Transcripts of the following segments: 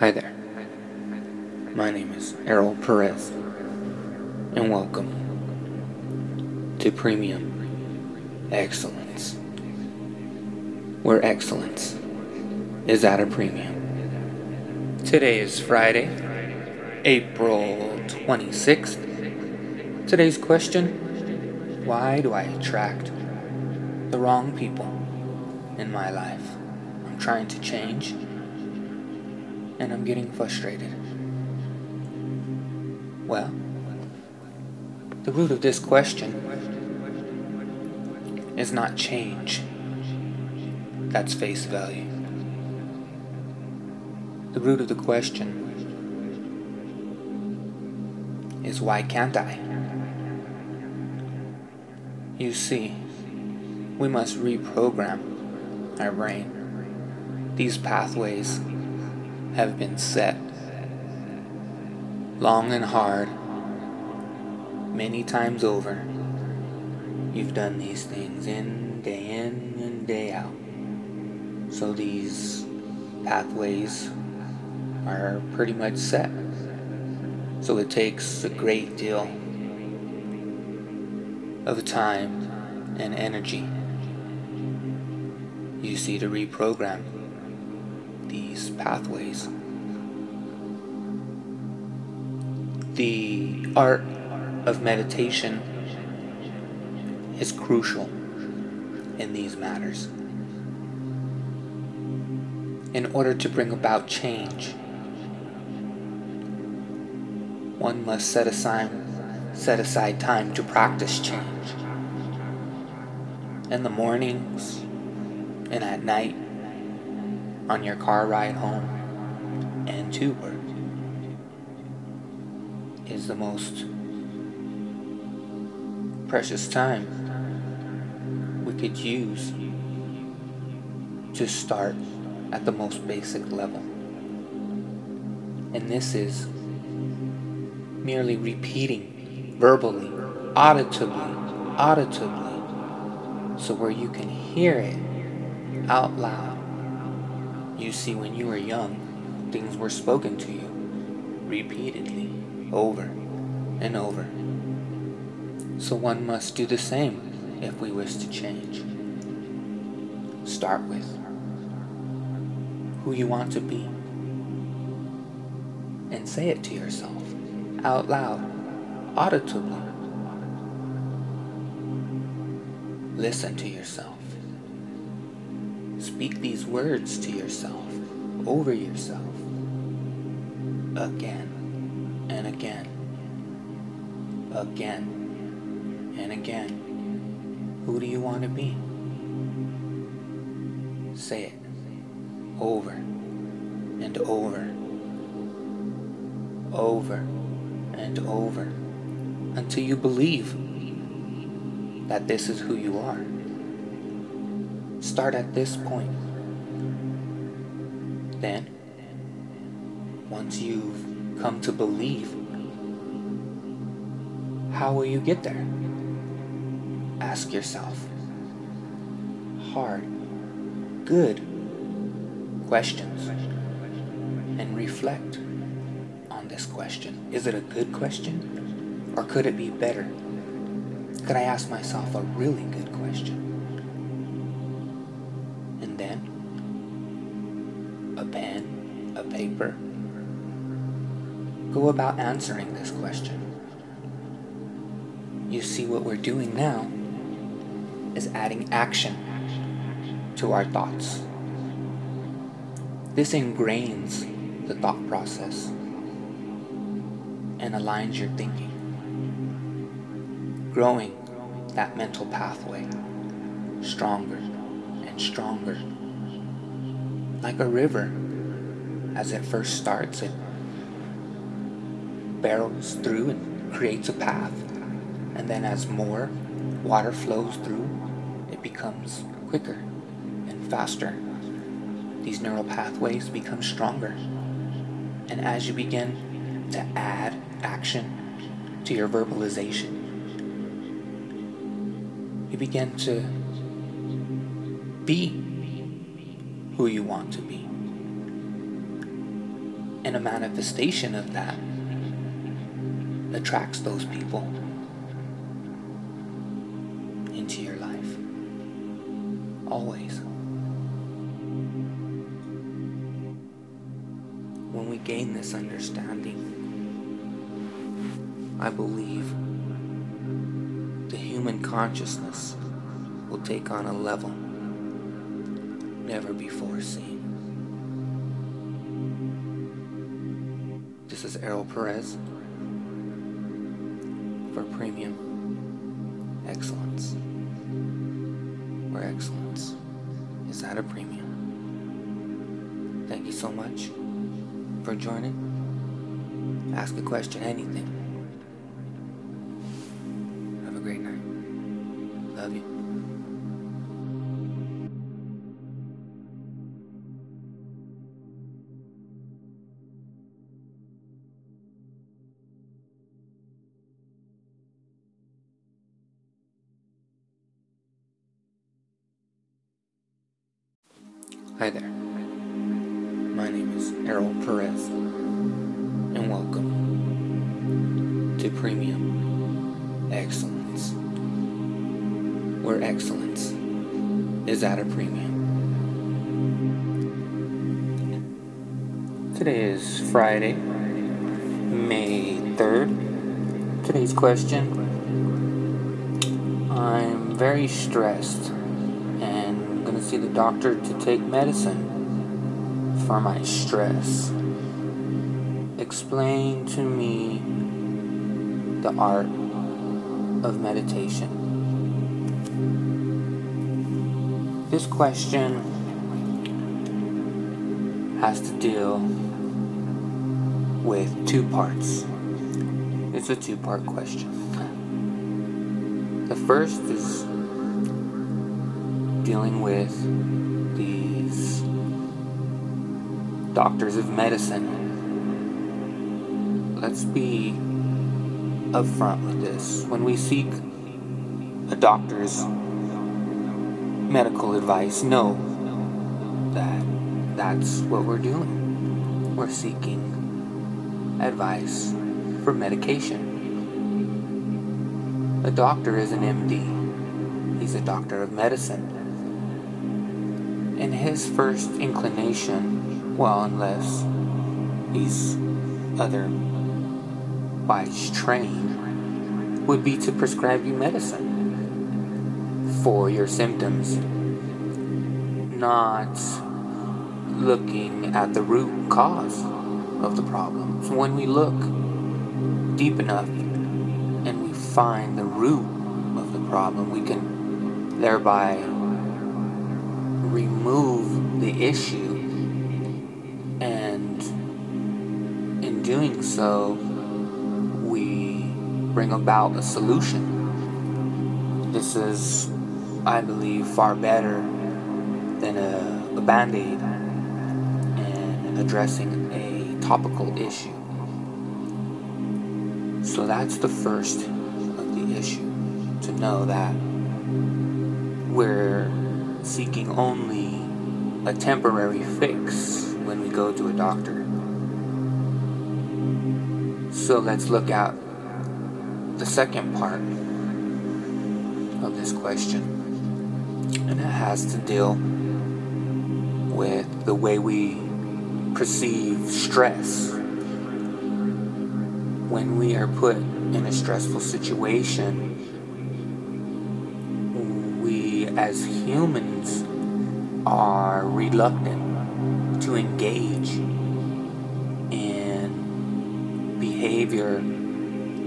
Hi there. My name is Errol Perez, and welcome to Premium Excellence, where excellence is at a premium. Today is Friday, April 26th. Today's question Why do I attract the wrong people in my life? I'm trying to change and I'm getting frustrated. Well, the root of this question is not change. That's face value. The root of the question is why can't I? You see, we must reprogram our brain. These pathways have been set. Long and hard, many times over, you've done these things in, day in, and day out. So these pathways are pretty much set. So it takes a great deal of time and energy you see to reprogram these pathways. The art of meditation is crucial in these matters. In order to bring about change, one must set aside, set aside time to practice change. In the mornings and at night, on your car ride home and to work is the most precious time we could use to start at the most basic level. And this is merely repeating verbally, auditively, auditively, so where you can hear it out loud you see, when you were young, things were spoken to you repeatedly, over and over. So one must do the same if we wish to change. Start with who you want to be and say it to yourself out loud, auditively. Listen to yourself. Speak these words to yourself, over yourself, again and again, again and again. Who do you want to be? Say it over and over, over and over, until you believe that this is who you are. Start at this point. Then, once you've come to believe, how will you get there? Ask yourself hard, good questions and reflect on this question. Is it a good question? Or could it be better? Could I ask myself a really good question? About answering this question. You see, what we're doing now is adding action to our thoughts. This ingrains the thought process and aligns your thinking, growing that mental pathway stronger and stronger like a river. As it first starts, it barrels through and creates a path. And then as more water flows through, it becomes quicker and faster. These neural pathways become stronger. And as you begin to add action to your verbalization, you begin to be who you want to be. And a manifestation of that attracts those people into your life. Always. When we gain this understanding, I believe the human consciousness will take on a level never before seen. This is Errol Perez for Premium Excellence, where excellence is at a premium. Thank you so much for joining. Ask a question, anything. Hi there. My name is Errol Perez, and welcome to Premium Excellence, where excellence is at a premium. Today is Friday, May 3rd. Today's question I'm very stressed see the doctor to take medicine for my stress. Explain to me the art of meditation. This question has to deal with two parts. It's a two part question. The first is dealing with these doctors of medicine. Let's be upfront with this. When we seek a doctor's medical advice, know that that's what we're doing. We're seeking advice for medication. A doctor is an MD. He's a doctor of medicine. And his first inclination, well, unless he's otherwise trained, would be to prescribe you medicine for your symptoms, not looking at the root cause of the problem. So when we look deep enough and we find the root of the problem, we can thereby remove the issue and in doing so we bring about a solution. This is i believe far better than a, a band-aid and addressing a topical issue. So that's the first of the issue to know that we're seeking only a temporary fix when we go to a doctor. So let's look at the second part of this question, and it has to deal with the way we perceive stress. When we are put in a stressful situation, as humans are reluctant to engage in behavior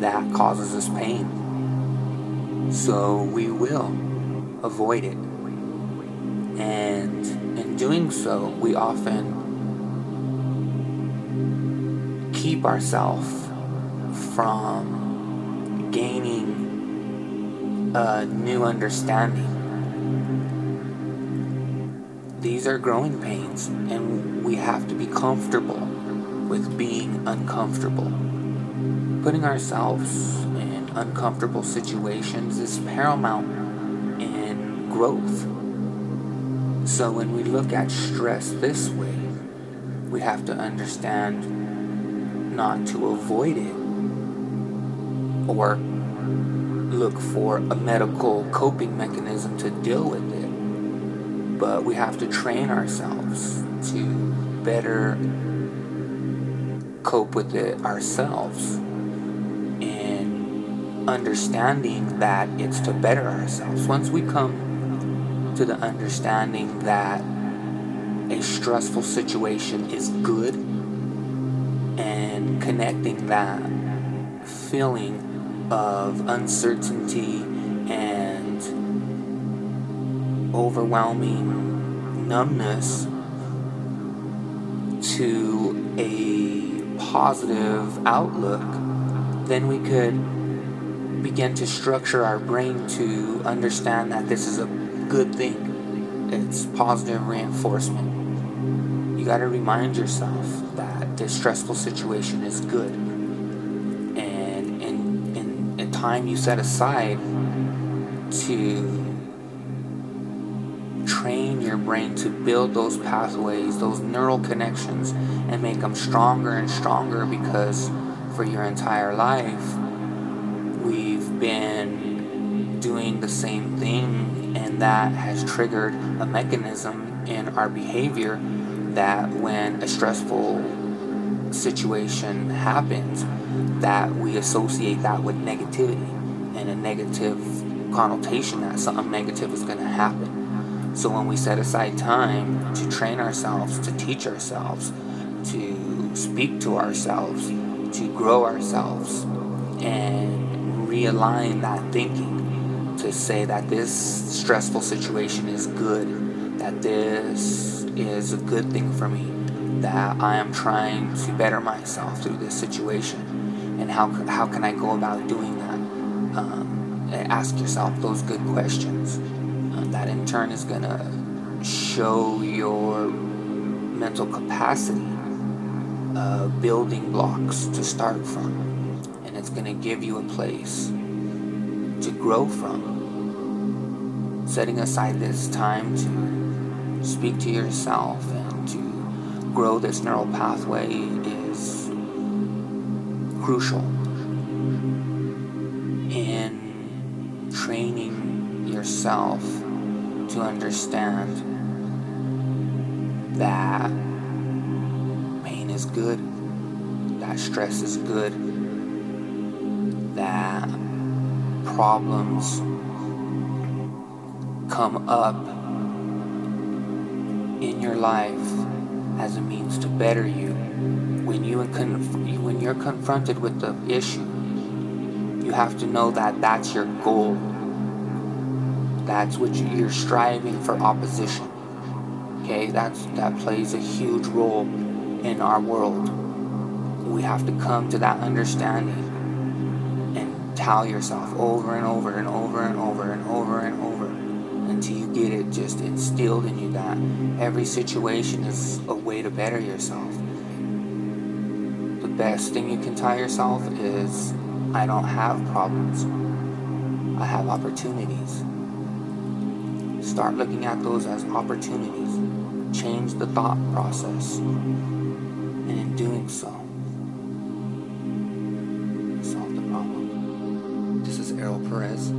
that causes us pain. So we will avoid it. And in doing so, we often keep ourselves from gaining a new understanding. These are growing pains, and we have to be comfortable with being uncomfortable. Putting ourselves in uncomfortable situations is paramount in growth. So when we look at stress this way, we have to understand not to avoid it or look for a medical coping mechanism to deal with it. But we have to train ourselves to better cope with it ourselves and understanding that it's to better ourselves. Once we come to the understanding that a stressful situation is good and connecting that feeling of uncertainty and overwhelming numbness to a positive outlook, then we could begin to structure our brain to understand that this is a good thing. It's positive reinforcement. You got to remind yourself that this stressful situation is good. And in, in, time you set aside to your brain to build those pathways, those neural connections, and make them stronger and stronger because for your entire life, we've been doing the same thing, and that has triggered a mechanism in our behavior that when a stressful situation happens, that we associate that with negativity and a negative connotation that something negative is going to happen. So when we set aside time to train ourselves, to teach ourselves, to speak to ourselves, to grow ourselves, and realign that thinking to say that this stressful situation is good, that this is a good thing for me, that I am trying to better myself through this situation, and how, how can I go about doing that? Um, ask yourself those good questions that in turn is going to show your mental capacity uh, building blocks to start from. And it's going to give you a place to grow from. Setting aside this time to speak to yourself and to grow this neural pathway is crucial in training yourself to understand that pain is good, that stress is good, that problems come up in your life as a means to better you. When you when you're confronted with the issue, you have to know that that's your goal that's what you're striving for opposition. Okay, that's that plays a huge role in our world. We have to come to that understanding and tell yourself over and over and over and over and over and over until you get it just instilled in you that every situation is a way to better yourself. The best thing you can tell yourself is I don't have problems. I have opportunities. Start looking at those as opportunities. Change the thought process. And in doing so, solve the problem. This is Errol Perez